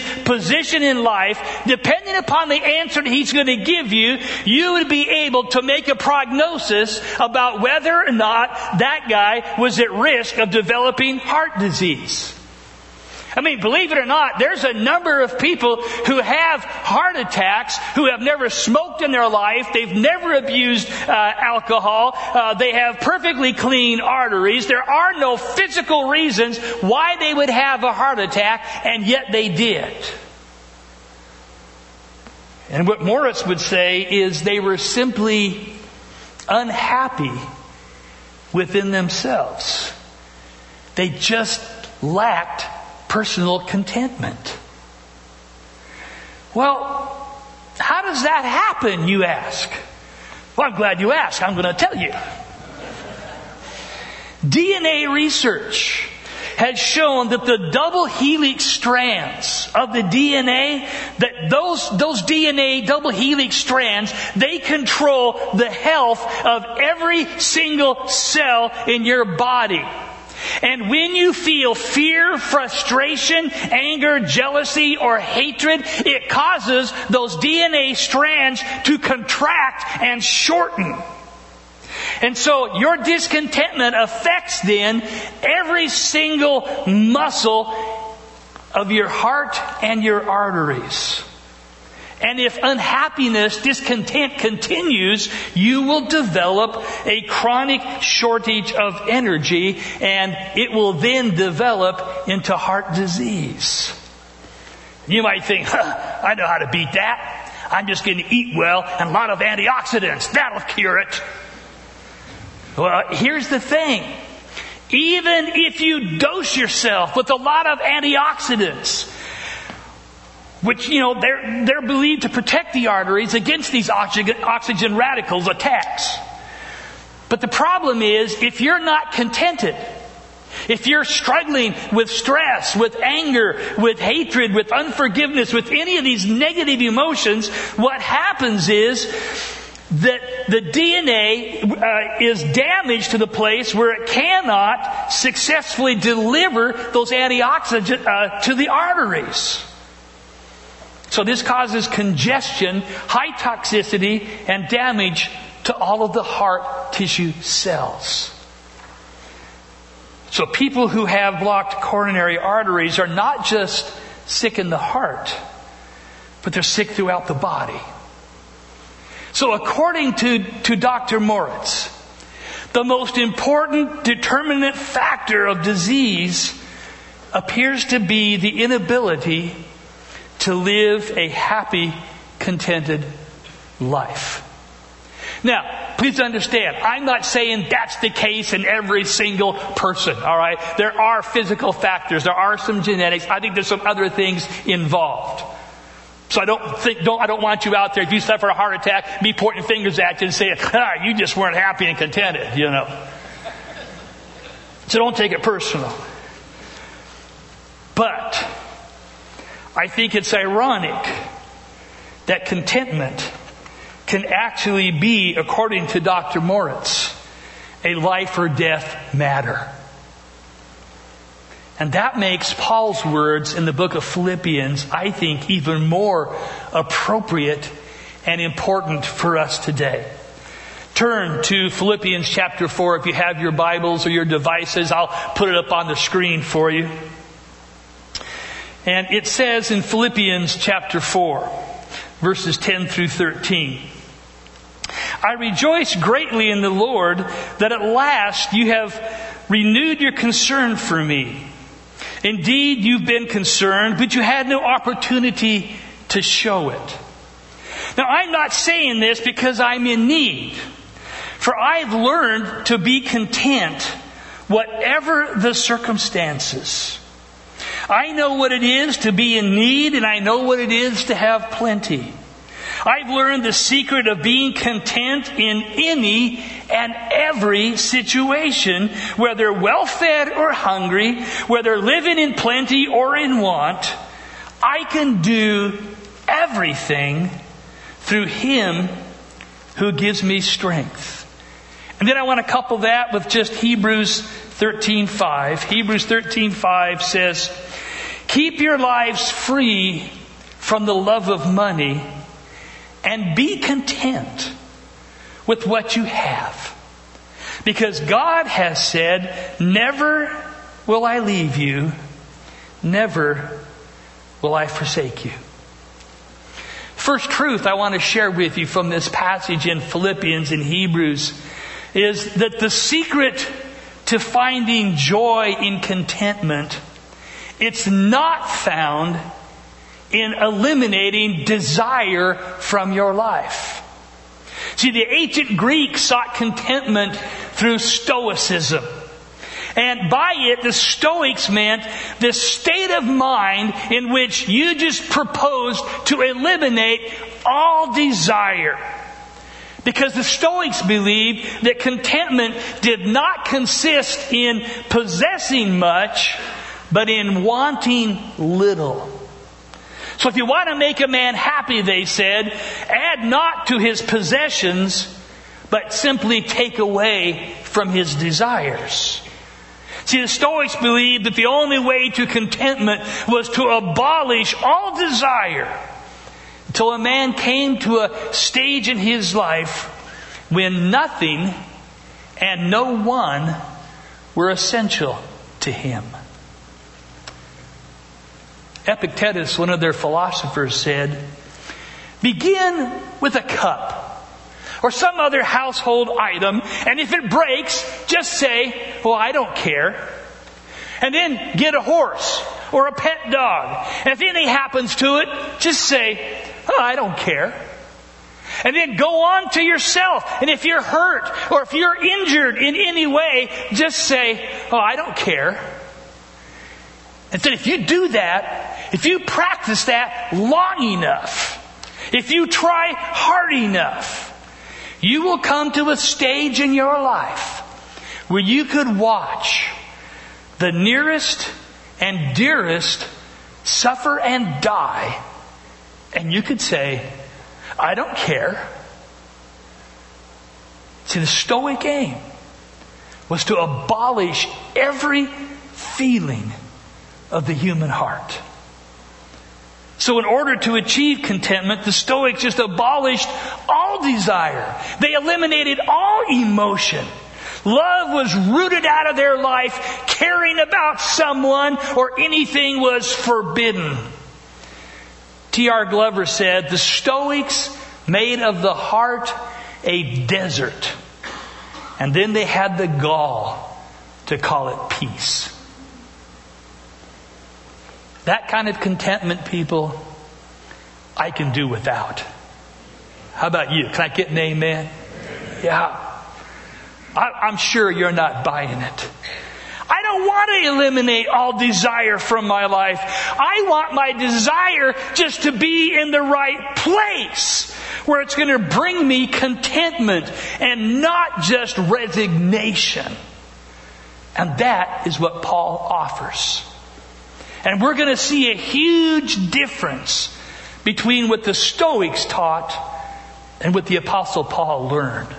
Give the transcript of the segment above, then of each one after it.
position in life, depending upon the answer that he's going to give you, you would be able to make a prognosis about whether or not that guy was at risk of developing heart disease. I mean, believe it or not, there's a number of people who have heart attacks who have never smoked in their life. They've never abused uh, alcohol. Uh, they have perfectly clean arteries. There are no physical reasons why they would have a heart attack, and yet they did. And what Moritz would say is they were simply unhappy within themselves. They just lacked personal contentment. Well, how does that happen, you ask? Well, I'm glad you asked. I'm going to tell you. DNA research has shown that the double helix strands of the DNA, that those, those DNA double helix strands, they control the health of every single cell in your body. And when you feel fear, frustration, anger, jealousy, or hatred, it causes those DNA strands to contract and shorten. And so your discontentment affects then every single muscle of your heart and your arteries. And if unhappiness, discontent continues, you will develop a chronic shortage of energy and it will then develop into heart disease. You might think, huh, I know how to beat that. I'm just going to eat well and a lot of antioxidants. That'll cure it. Well, here's the thing. Even if you dose yourself with a lot of antioxidants, which, you know, they're, they're believed to protect the arteries against these oxygen, oxygen radicals attacks. But the problem is, if you're not contented, if you're struggling with stress, with anger, with hatred, with unforgiveness, with any of these negative emotions, what happens is that the DNA uh, is damaged to the place where it cannot successfully deliver those antioxidants uh, to the arteries. So this causes congestion, high toxicity, and damage to all of the heart tissue cells. So people who have blocked coronary arteries are not just sick in the heart, but they're sick throughout the body. So according to, to Dr. Moritz, the most important determinant factor of disease appears to be the inability to live a happy, contented life. Now, please understand, I'm not saying that's the case in every single person, alright? There are physical factors, there are some genetics, I think there's some other things involved. So I don't think, don't, I don't want you out there, if you suffer a heart attack, me pointing fingers at you and saying, ah, you just weren't happy and contented, you know. So don't take it personal. But, I think it's ironic that contentment can actually be, according to Dr. Moritz, a life or death matter. And that makes Paul's words in the book of Philippians, I think, even more appropriate and important for us today. Turn to Philippians chapter 4 if you have your Bibles or your devices. I'll put it up on the screen for you. And it says in Philippians chapter 4, verses 10 through 13, I rejoice greatly in the Lord that at last you have renewed your concern for me. Indeed, you've been concerned, but you had no opportunity to show it. Now, I'm not saying this because I'm in need, for I've learned to be content, whatever the circumstances. I know what it is to be in need and I know what it is to have plenty. I've learned the secret of being content in any and every situation, whether well fed or hungry, whether living in plenty or in want. I can do everything through Him who gives me strength. And then I want to couple that with just Hebrews 13:5. Hebrews 13:5 says, Keep your lives free from the love of money and be content with what you have. Because God has said, never will I leave you, never will I forsake you. First truth I want to share with you from this passage in Philippians and Hebrews is that the secret to finding joy in contentment, it's not found in eliminating desire from your life. See, the ancient Greeks sought contentment through Stoicism. And by it, the Stoics meant this state of mind in which you just proposed to eliminate all desire. Because the Stoics believed that contentment did not consist in possessing much, but in wanting little. So if you want to make a man happy, they said, add not to his possessions, but simply take away from his desires. See, the Stoics believed that the only way to contentment was to abolish all desire until a man came to a stage in his life when nothing and no one were essential to him. Epictetus, one of their philosophers, said, Begin with a cup or some other household item, and if it breaks, just say, Well, I don't care. And then get a horse or a pet dog. And if anything happens to it, just say, Oh, I don't care. And then go on to yourself. And if you're hurt or if you're injured in any way, just say, Oh, I don't care. And then if you do that, if you practice that long enough, if you try hard enough, you will come to a stage in your life where you could watch the nearest and dearest suffer and die and you could say, I don't care. See, the Stoic aim was to abolish every feeling of the human heart. So in order to achieve contentment, the Stoics just abolished all desire. They eliminated all emotion. Love was rooted out of their life. Caring about someone or anything was forbidden. T.R. Glover said, the Stoics made of the heart a desert. And then they had the gall to call it peace. That kind of contentment, people, I can do without. How about you? Can I get an amen? Yeah. I, am sure you're not buying it. I don't want to eliminate all desire from my life. I want my desire just to be in the right place where it's going to bring me contentment and not just resignation. And that is what Paul offers. And we're going to see a huge difference between what the Stoics taught and what the Apostle Paul learned.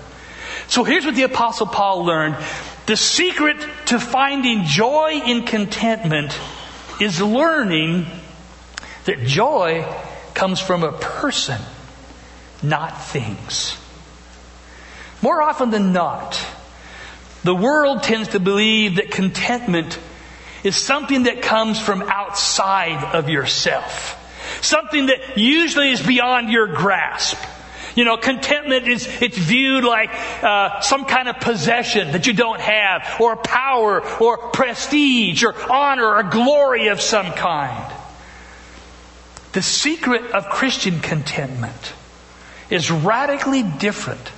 So here's what the Apostle Paul learned. The secret to finding joy in contentment is learning that joy comes from a person, not things. More often than not, the world tends to believe that contentment is something that comes from outside of yourself. Something that usually is beyond your grasp. You know, contentment is, it's viewed like uh, some kind of possession that you don't have, or power, or prestige, or honor, or glory of some kind. The secret of Christian contentment is radically different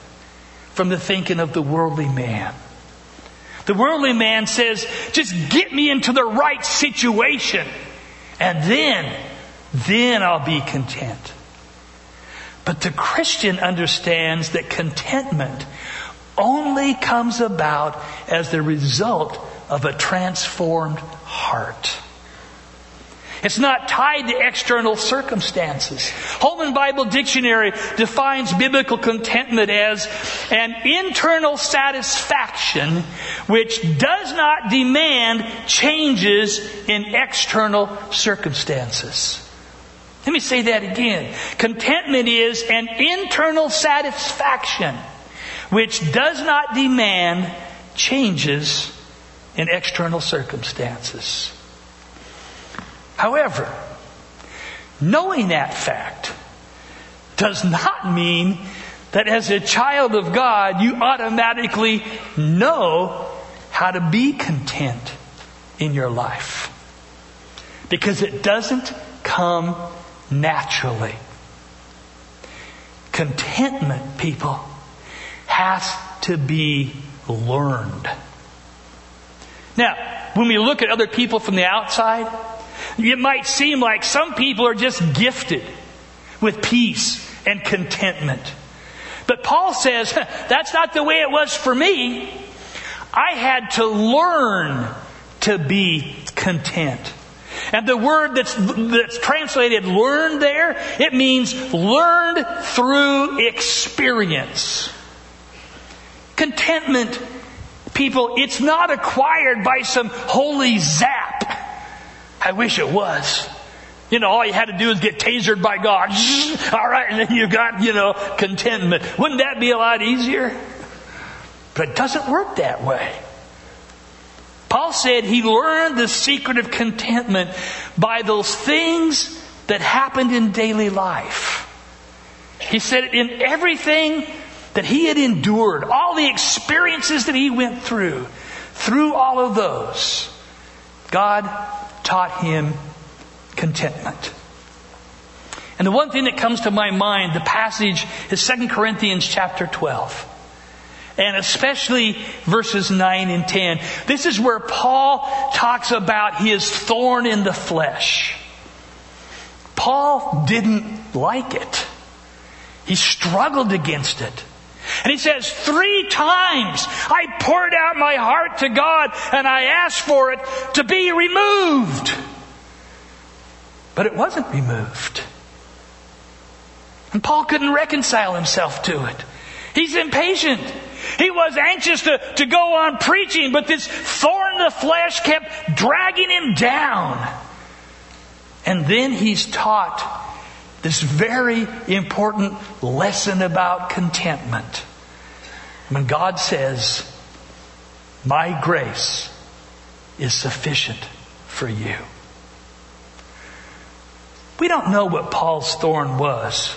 from the thinking of the worldly man. The worldly man says, just get me into the right situation, and then, then I'll be content. But the Christian understands that contentment only comes about as the result of a transformed heart. It's not tied to external circumstances. Holman Bible Dictionary defines biblical contentment as an internal satisfaction which does not demand changes in external circumstances. Let me say that again. Contentment is an internal satisfaction which does not demand changes in external circumstances. However, knowing that fact does not mean that as a child of God, you automatically know how to be content in your life. Because it doesn't come naturally. Contentment, people, has to be learned. Now, when we look at other people from the outside, it might seem like some people are just gifted with peace and contentment. But Paul says, that's not the way it was for me. I had to learn to be content. And the word that's, that's translated learned there, it means learned through experience. Contentment, people, it's not acquired by some holy zap. I wish it was. You know, all you had to do is get tasered by God. All right, and then you got, you know, contentment. Wouldn't that be a lot easier? But it doesn't work that way. Paul said he learned the secret of contentment by those things that happened in daily life. He said in everything that he had endured, all the experiences that he went through, through all of those, God taught him contentment. And the one thing that comes to my mind, the passage is 2 Corinthians chapter 12. And especially verses 9 and 10. This is where Paul talks about his thorn in the flesh. Paul didn't like it. He struggled against it. And he says, three times I poured out my heart to God and I asked for it to be removed. But it wasn't removed. And Paul couldn't reconcile himself to it. He's impatient. He was anxious to, to go on preaching, but this thorn in the flesh kept dragging him down. And then he's taught this very important lesson about contentment. When God says, My grace is sufficient for you. We don't know what Paul's thorn was.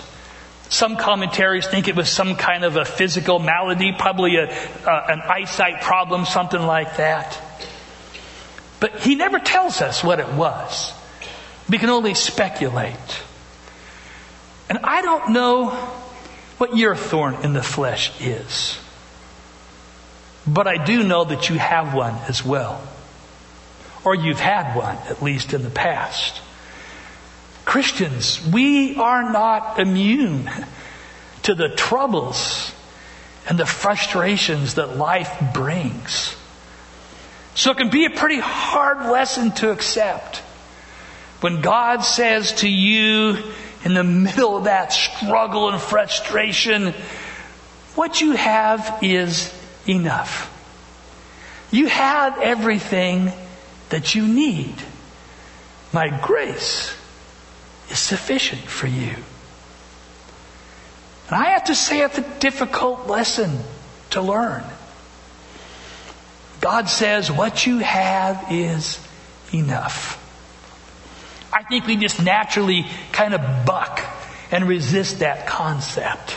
Some commentaries think it was some kind of a physical malady, probably a, uh, an eyesight problem, something like that. But he never tells us what it was. We can only speculate. And I don't know what your thorn in the flesh is. But I do know that you have one as well. Or you've had one, at least in the past. Christians, we are not immune to the troubles and the frustrations that life brings. So it can be a pretty hard lesson to accept when God says to you, in the middle of that struggle and frustration, what you have is enough. You have everything that you need. My grace is sufficient for you. And I have to say it's a difficult lesson to learn. God says what you have is enough. I think we just naturally kind of buck and resist that concept.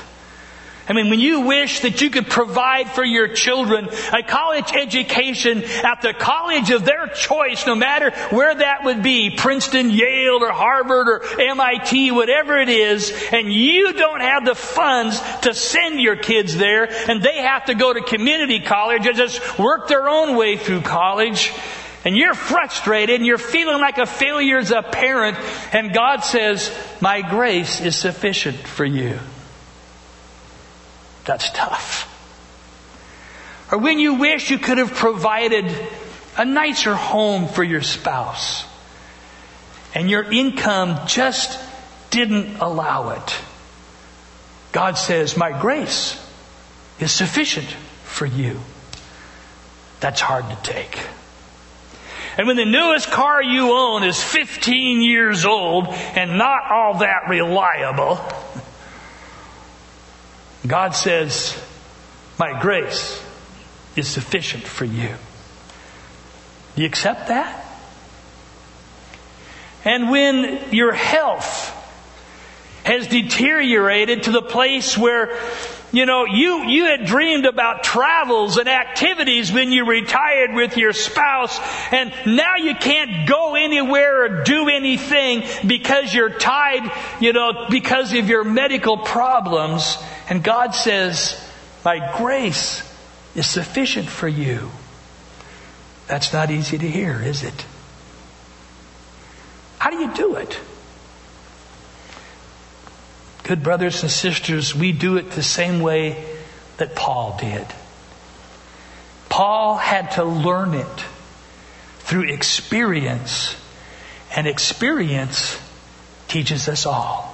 I mean, when you wish that you could provide for your children a college education at the college of their choice, no matter where that would be, Princeton, Yale, or Harvard, or MIT, whatever it is, and you don't have the funds to send your kids there, and they have to go to community college and just work their own way through college, and you're frustrated and you're feeling like a failure as a parent, and God says, My grace is sufficient for you. That's tough. Or when you wish you could have provided a nicer home for your spouse, and your income just didn't allow it. God says, My grace is sufficient for you. That's hard to take. And when the newest car you own is 15 years old and not all that reliable, God says, My grace is sufficient for you. Do you accept that? And when your health has deteriorated to the place where you know, you, you had dreamed about travels and activities when you retired with your spouse, and now you can't go anywhere or do anything because you're tied, you know, because of your medical problems. And God says, My grace is sufficient for you. That's not easy to hear, is it? How do you do it? Good brothers and sisters, we do it the same way that Paul did. Paul had to learn it through experience, and experience teaches us all.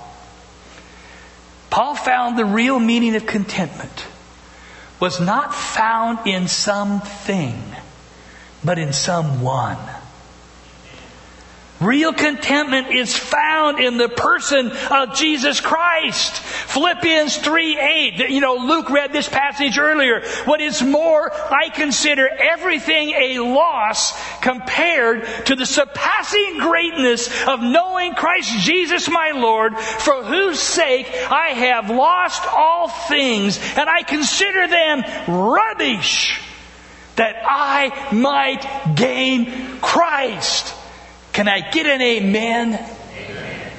Paul found the real meaning of contentment was not found in something, but in someone. Real contentment is found in the person of Jesus Christ. Philippians 3 8. You know, Luke read this passage earlier. What is more, I consider everything a loss compared to the surpassing greatness of knowing Christ Jesus my Lord, for whose sake I have lost all things, and I consider them rubbish that I might gain Christ can I get an amen? amen?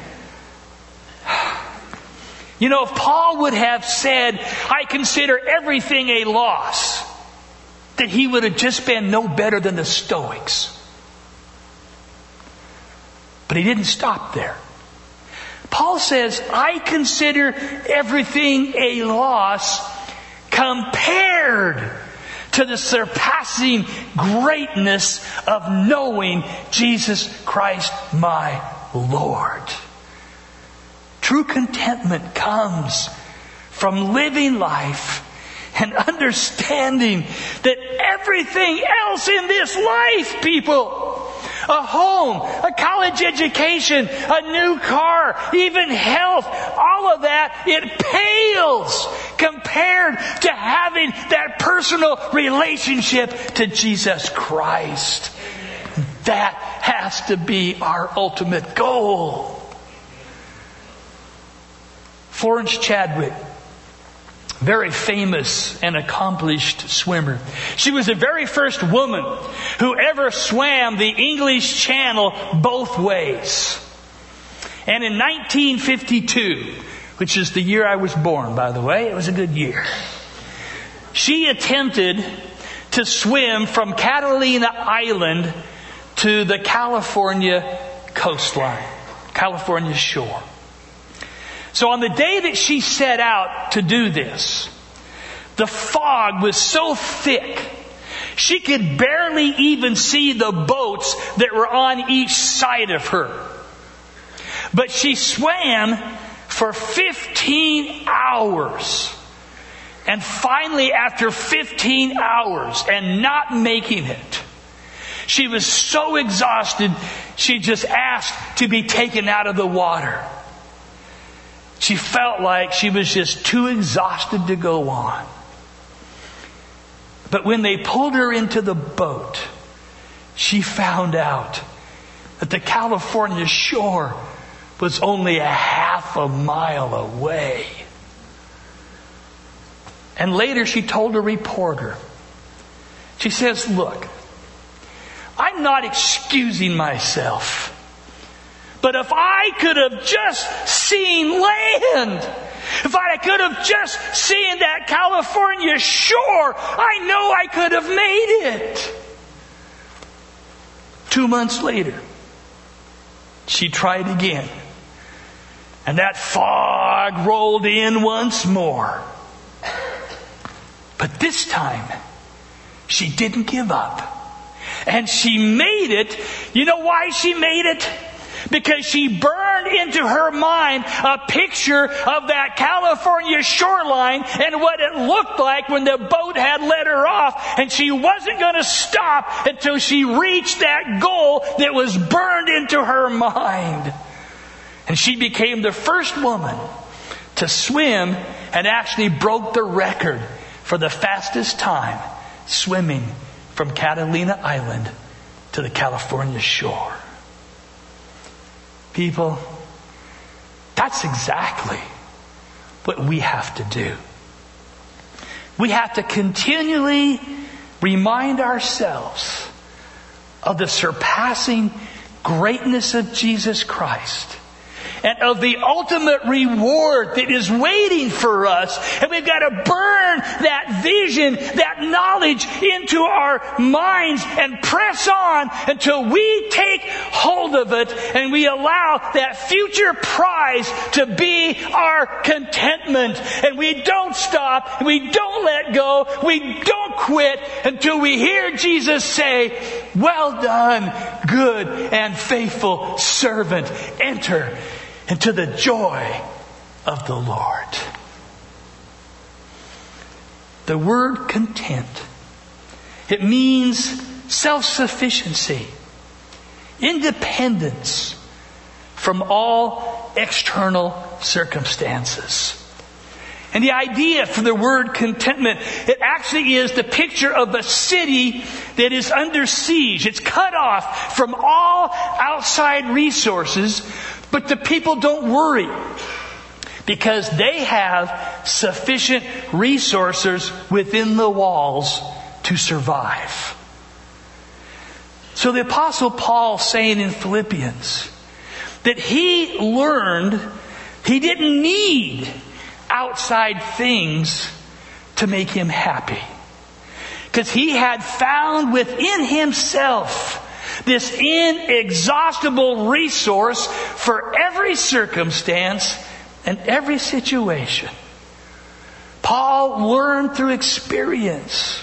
You know, if Paul would have said, I consider everything a loss, that he would have just been no better than the Stoics. But he didn't stop there. Paul says, I consider everything a loss compared to the surpassing greatness of knowing Jesus Christ my Lord. True contentment comes from living life and understanding that everything else in this life, people, a home, a college education, a new car, even health, all of that, it pales compared to having that personal relationship to Jesus Christ. That has to be our ultimate goal. Florence Chadwick very famous and accomplished swimmer. She was the very first woman who ever swam the English Channel both ways. And in 1952, which is the year I was born, by the way, it was a good year. She attempted to swim from Catalina Island to the California coastline, California shore. So on the day that she set out to do this, the fog was so thick, she could barely even see the boats that were on each side of her. But she swam for 15 hours. And finally, after 15 hours and not making it, she was so exhausted, she just asked to be taken out of the water. She felt like she was just too exhausted to go on. But when they pulled her into the boat, she found out that the California shore was only a half a mile away. And later she told a reporter, she says, Look, I'm not excusing myself. But if I could have just seen land, if I could have just seen that California shore, I know I could have made it. Two months later, she tried again. And that fog rolled in once more. But this time, she didn't give up. And she made it. You know why she made it? Because she burned into her mind a picture of that California shoreline and what it looked like when the boat had let her off. And she wasn't going to stop until she reached that goal that was burned into her mind. And she became the first woman to swim and actually broke the record for the fastest time swimming from Catalina Island to the California shore. People, that's exactly what we have to do. We have to continually remind ourselves of the surpassing greatness of Jesus Christ and of the ultimate reward that is waiting for us. And we've got to burn that vision, that knowledge into our minds and press on until we take hold of it and we allow that future prize to be our contentment. And we don't stop, we don't let go, we don't quit until we hear Jesus say, well done, good and faithful servant. Enter into the joy of the Lord. The word content, it means self-sufficiency, independence from all external circumstances. And the idea for the word contentment, it actually is the picture of a city that is under siege. It's cut off from all outside resources but the people don't worry because they have sufficient resources within the walls to survive. So the apostle Paul saying in Philippians that he learned he didn't need outside things to make him happy. Because he had found within himself this inexhaustible resource for every circumstance and every situation. Paul learned through experience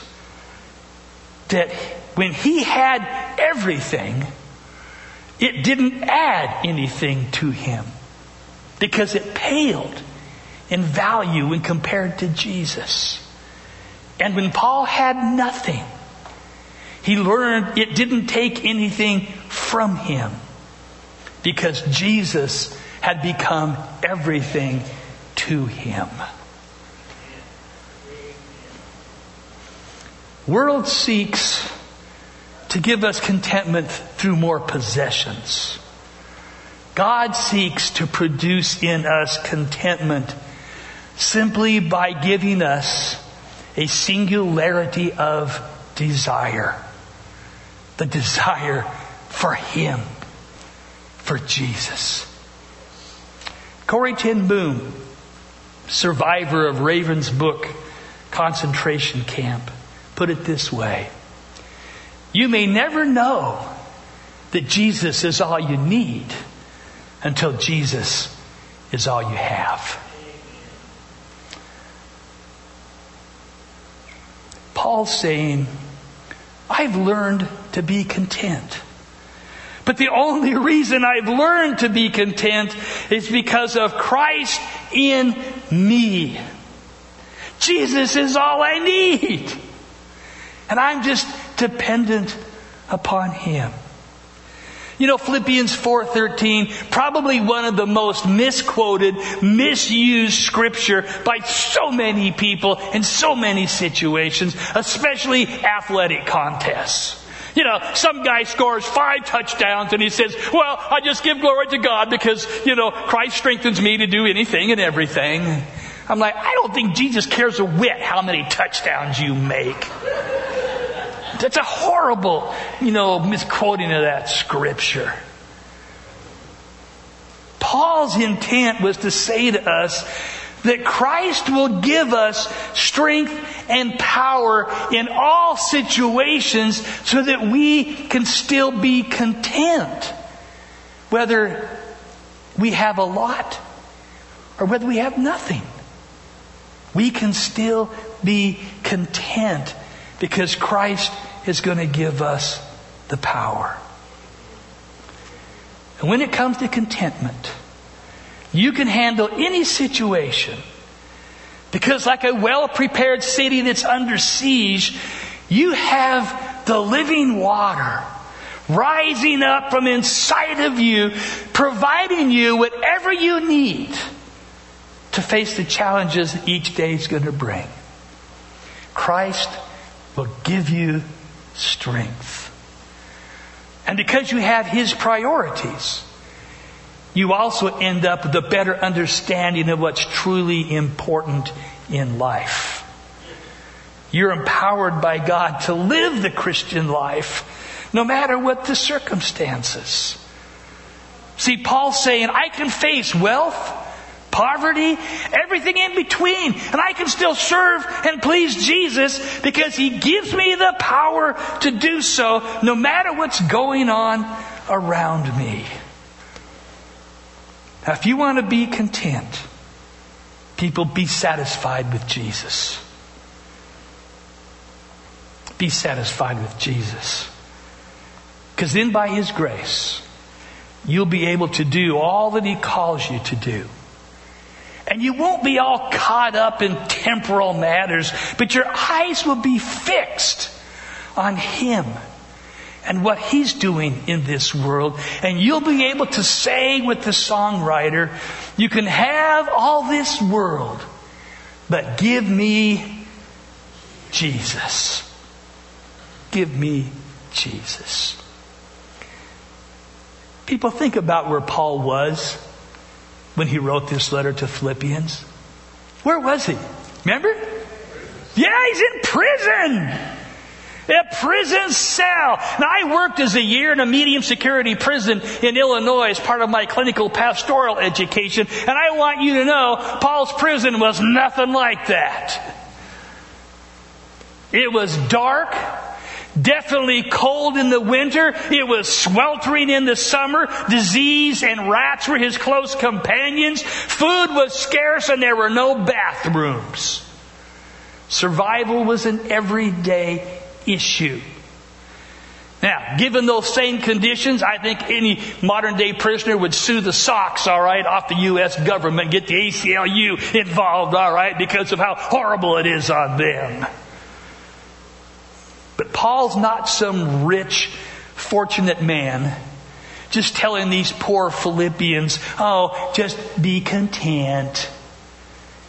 that when he had everything, it didn't add anything to him because it paled in value when compared to Jesus. And when Paul had nothing, he learned it didn't take anything from him because Jesus had become everything to him. World seeks to give us contentment through more possessions. God seeks to produce in us contentment simply by giving us a singularity of desire the desire for Him, for Jesus. Corrie ten Boom, survivor of Ravensbrück concentration camp, put it this way. You may never know that Jesus is all you need until Jesus is all you have. Paul's saying, I've learned to be content. But the only reason I've learned to be content is because of Christ in me. Jesus is all I need. And I'm just dependent upon Him. You know, Philippians 4.13, probably one of the most misquoted, misused scripture by so many people in so many situations, especially athletic contests. You know, some guy scores five touchdowns and he says, well, I just give glory to God because, you know, Christ strengthens me to do anything and everything. I'm like, I don't think Jesus cares a whit how many touchdowns you make. That's a horrible, you know, misquoting of that scripture. Paul's intent was to say to us that Christ will give us strength and power in all situations so that we can still be content. Whether we have a lot or whether we have nothing. We can still be content because Christ is going to give us the power. And when it comes to contentment, you can handle any situation because, like a well prepared city that's under siege, you have the living water rising up from inside of you, providing you whatever you need to face the challenges each day is going to bring. Christ will give you strength. And because you have His priorities, you also end up with a better understanding of what's truly important in life. You're empowered by God to live the Christian life no matter what the circumstances. See, Paul's saying, I can face wealth, poverty, everything in between, and I can still serve and please Jesus because He gives me the power to do so no matter what's going on around me. Now, if you want to be content, people be satisfied with Jesus. Be satisfied with Jesus. Because then by His grace, you'll be able to do all that He calls you to do. And you won't be all caught up in temporal matters, but your eyes will be fixed on Him and what He's doing in this world. And you'll be able to say with the songwriter, you can have all this world, but give me Jesus. Give me Jesus. People think about where Paul was when he wrote this letter to Philippians. Where was he? Remember? Yeah, he's in prison. A prison cell. Now, I worked as a year in a medium security prison in Illinois as part of my clinical pastoral education, and I want you to know Paul's prison was nothing like that. It was dark. Definitely cold in the winter. It was sweltering in the summer. Disease and rats were his close companions. Food was scarce and there were no bathrooms. Survival was an everyday issue. Now, given those same conditions, I think any modern day prisoner would sue the socks, alright, off the U.S. government, get the ACLU involved, alright, because of how horrible it is on them. Paul's not some rich, fortunate man just telling these poor Philippians, oh, just be content.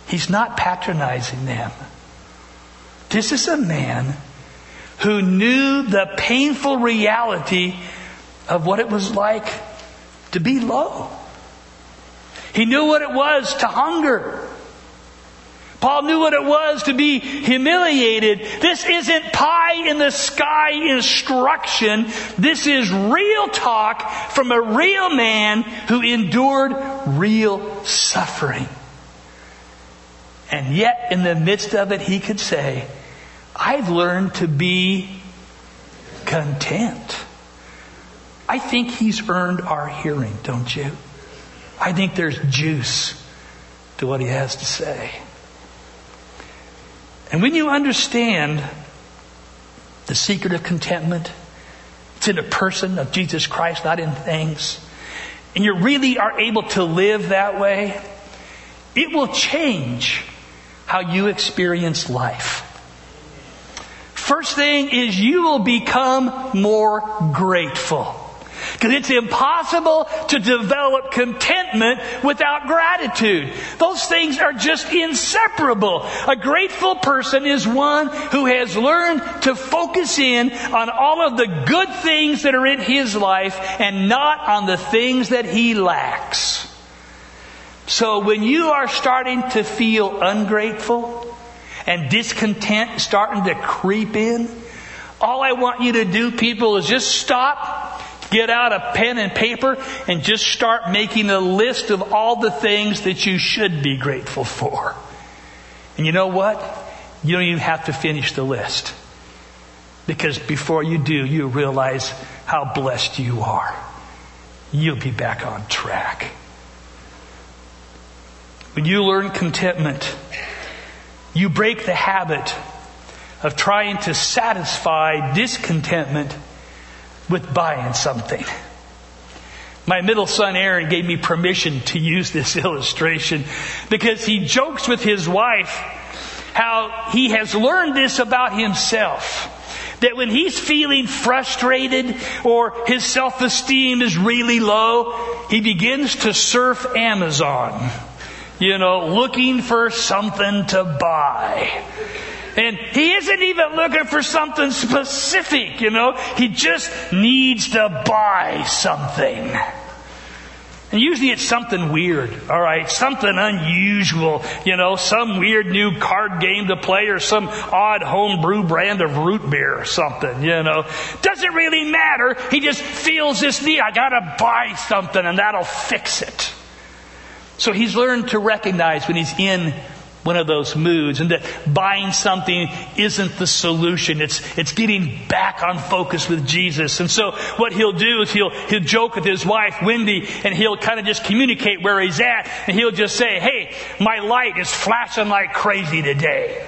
He's not patronizing them. This is a man who knew the painful reality of what it was like to be low. He knew what it was to hunger. Paul knew what it was to be humiliated. This isn't pie in the sky instruction. This is real talk from a real man who endured real suffering. And yet, in the midst of it, he could say, I've learned to be content. I think he's earned our hearing, don't you? I think there's juice to what he has to say. And when you understand the secret of contentment, it's in a person of Jesus Christ, not in things, and you really are able to live that way, it will change how you experience life. First thing is you will become more grateful. Because it's impossible to develop contentment without gratitude. Those things are just inseparable. A grateful person is one who has learned to focus in on all of the good things that are in his life and not on the things that he lacks. So when you are starting to feel ungrateful and discontent starting to creep in, all I want you to do, people, is just stop Get out a pen and paper and just start making a list of all the things that you should be grateful for. And you know what? You don't even have to finish the list. Because before you do, you realize how blessed you are. You'll be back on track. When you learn contentment, you break the habit of trying to satisfy discontentment with buying something. My middle son Aaron gave me permission to use this illustration because he jokes with his wife how he has learned this about himself. That when he's feeling frustrated or his self-esteem is really low, he begins to surf Amazon. You know, looking for something to buy. And he isn't even looking for something specific, you know. He just needs to buy something. And usually it's something weird, alright? Something unusual, you know, some weird new card game to play or some odd homebrew brand of root beer or something, you know. Doesn't really matter. He just feels this need. I gotta buy something and that'll fix it. So he's learned to recognize when he's in one of those moods and that buying something isn't the solution. It's, it's getting back on focus with Jesus. And so what he'll do is he'll, he'll joke with his wife, Wendy, and he'll kind of just communicate where he's at and he'll just say, hey, my light is flashing like crazy today.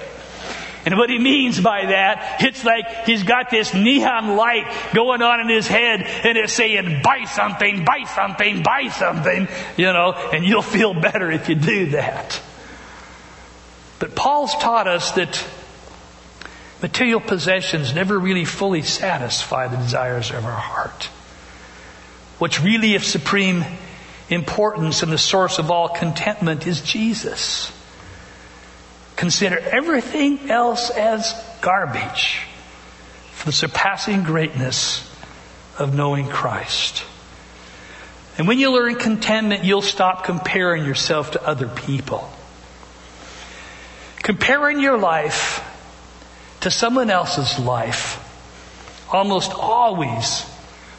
And what he means by that, it's like he's got this neon light going on in his head and it's saying, buy something, buy something, buy something, you know, and you'll feel better if you do that. But Paul's taught us that material possessions never really fully satisfy the desires of our heart. What's really of supreme importance and the source of all contentment is Jesus. Consider everything else as garbage for the surpassing greatness of knowing Christ. And when you learn contentment, you'll stop comparing yourself to other people. Comparing your life to someone else's life almost always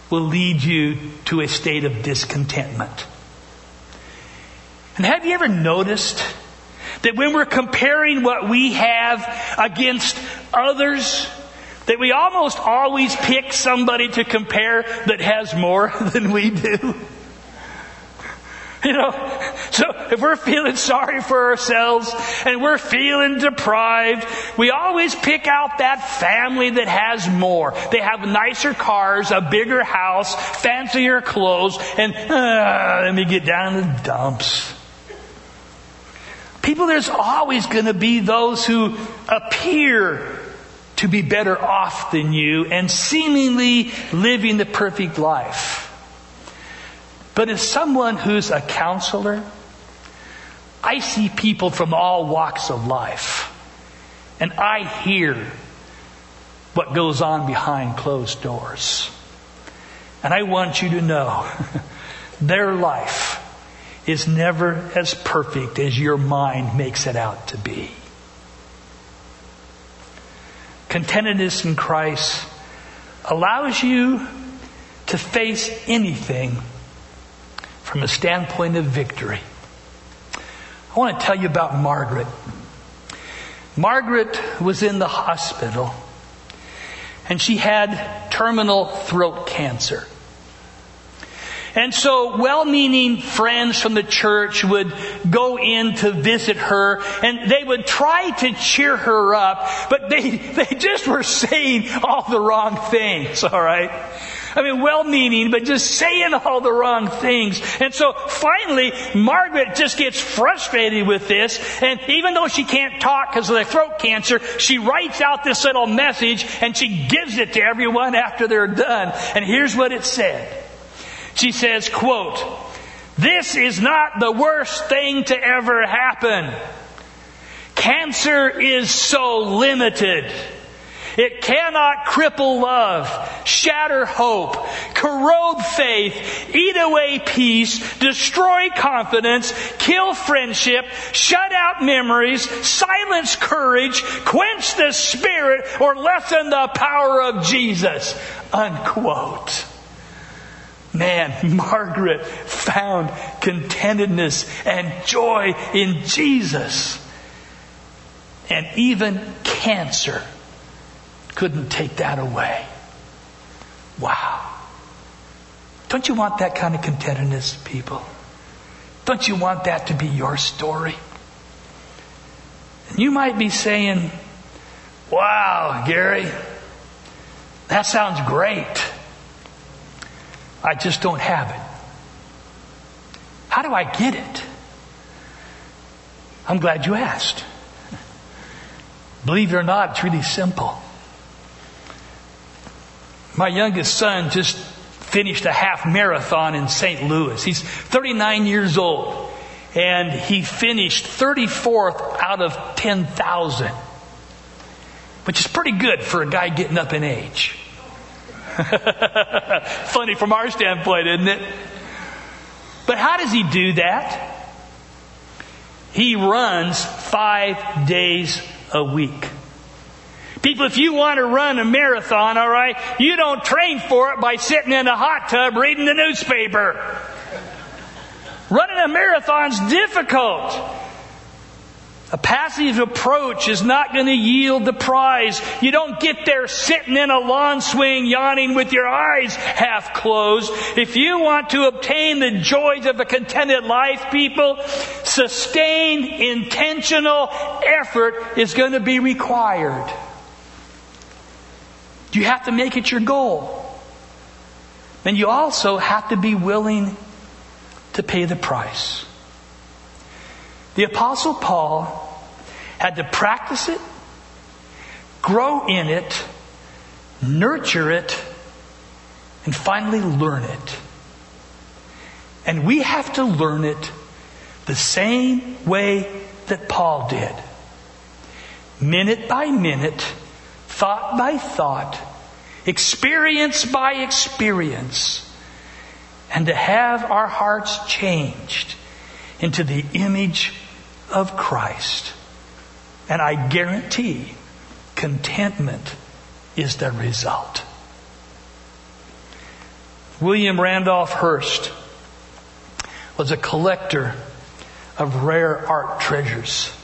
will lead you to a state of discontentment. And have you ever noticed that when we're comparing what we have against others, that we almost always pick somebody to compare that has more than we do? You know, so if we're feeling sorry for ourselves and we're feeling deprived, we always pick out that family that has more. They have nicer cars, a bigger house, fancier clothes, and uh, let me get down in the dumps. People, there's always going to be those who appear to be better off than you and seemingly living the perfect life. But as someone who's a counselor, I see people from all walks of life. And I hear what goes on behind closed doors. And I want you to know their life is never as perfect as your mind makes it out to be. Contentedness in Christ allows you to face anything from a standpoint of victory. I want to tell you about Margaret. Margaret was in the hospital and she had terminal throat cancer. And so well-meaning friends from the church would go in to visit her and they would try to cheer her up, but they, they just were saying all the wrong things, alright? I mean, well-meaning, but just saying all the wrong things. And so finally, Margaret just gets frustrated with this, and even though she can't talk because of the throat cancer, she writes out this little message and she gives it to everyone after they're done. And here's what it said. She says, quote, this is not the worst thing to ever happen. Cancer is so limited. It cannot cripple love, shatter hope, corrode faith, eat away peace, destroy confidence, kill friendship, shut out memories, silence courage, quench the spirit, or lessen the power of Jesus. Unquote. Man, Margaret found contentedness and joy in Jesus. And even cancer couldn't take that away. Wow. Don't you want that kind of contentedness, people? Don't you want that to be your story? And you might be saying, wow, Gary, that sounds great. I just don't have it. How do I get it? I'm glad you asked. Believe it or not, it's really simple. My youngest son just finished a half marathon in St. Louis. He's 39 years old and he finished 34th out of 10,000, which is pretty good for a guy getting up in age. Funny from our standpoint, isn't it? But how does he do that? He runs five days a week. People, if you want to run a marathon, all right, you don't train for it by sitting in a hot tub reading the newspaper. Running a marathon's difficult. A passive approach is not going to yield the prize. You don't get there sitting in a lawn swing yawning with your eyes half closed. If you want to obtain the joys of a contented life, people, sustained intentional effort is going to be required. You have to make it your goal. Then you also have to be willing to pay the price. The Apostle Paul had to practice it, grow in it, nurture it, and finally learn it. And we have to learn it the same way that Paul did. Minute by minute, thought by thought, experience by experience, and to have our hearts changed into the image of Christ. And I guarantee contentment is the result. William Randolph Hearst was a collector of rare art treasures.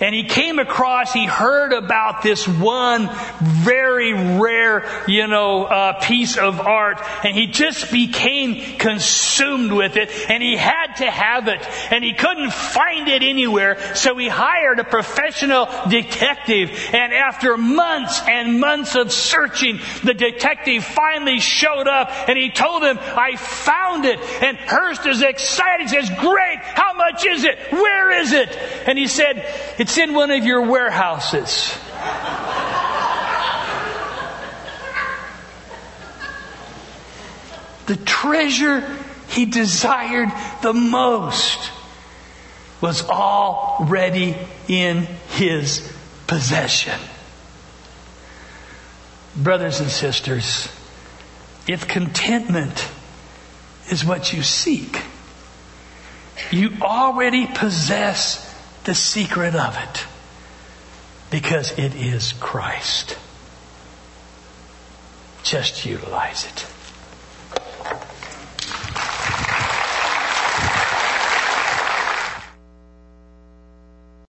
And he came across, he heard about this one very rare, you know, uh, piece of art, and he just became consumed with it, and he had to have it, and he couldn't find it anywhere, so he hired a professional detective, and after months and months of searching, the detective finally showed up, and he told him, I found it, and Hearst is excited, he says, great, how much is it? Where is it? And he said, it's it's in one of your warehouses. the treasure he desired the most was already in his possession. Brothers and sisters, if contentment is what you seek, you already possess the secret of it because it is Christ. Just utilize it.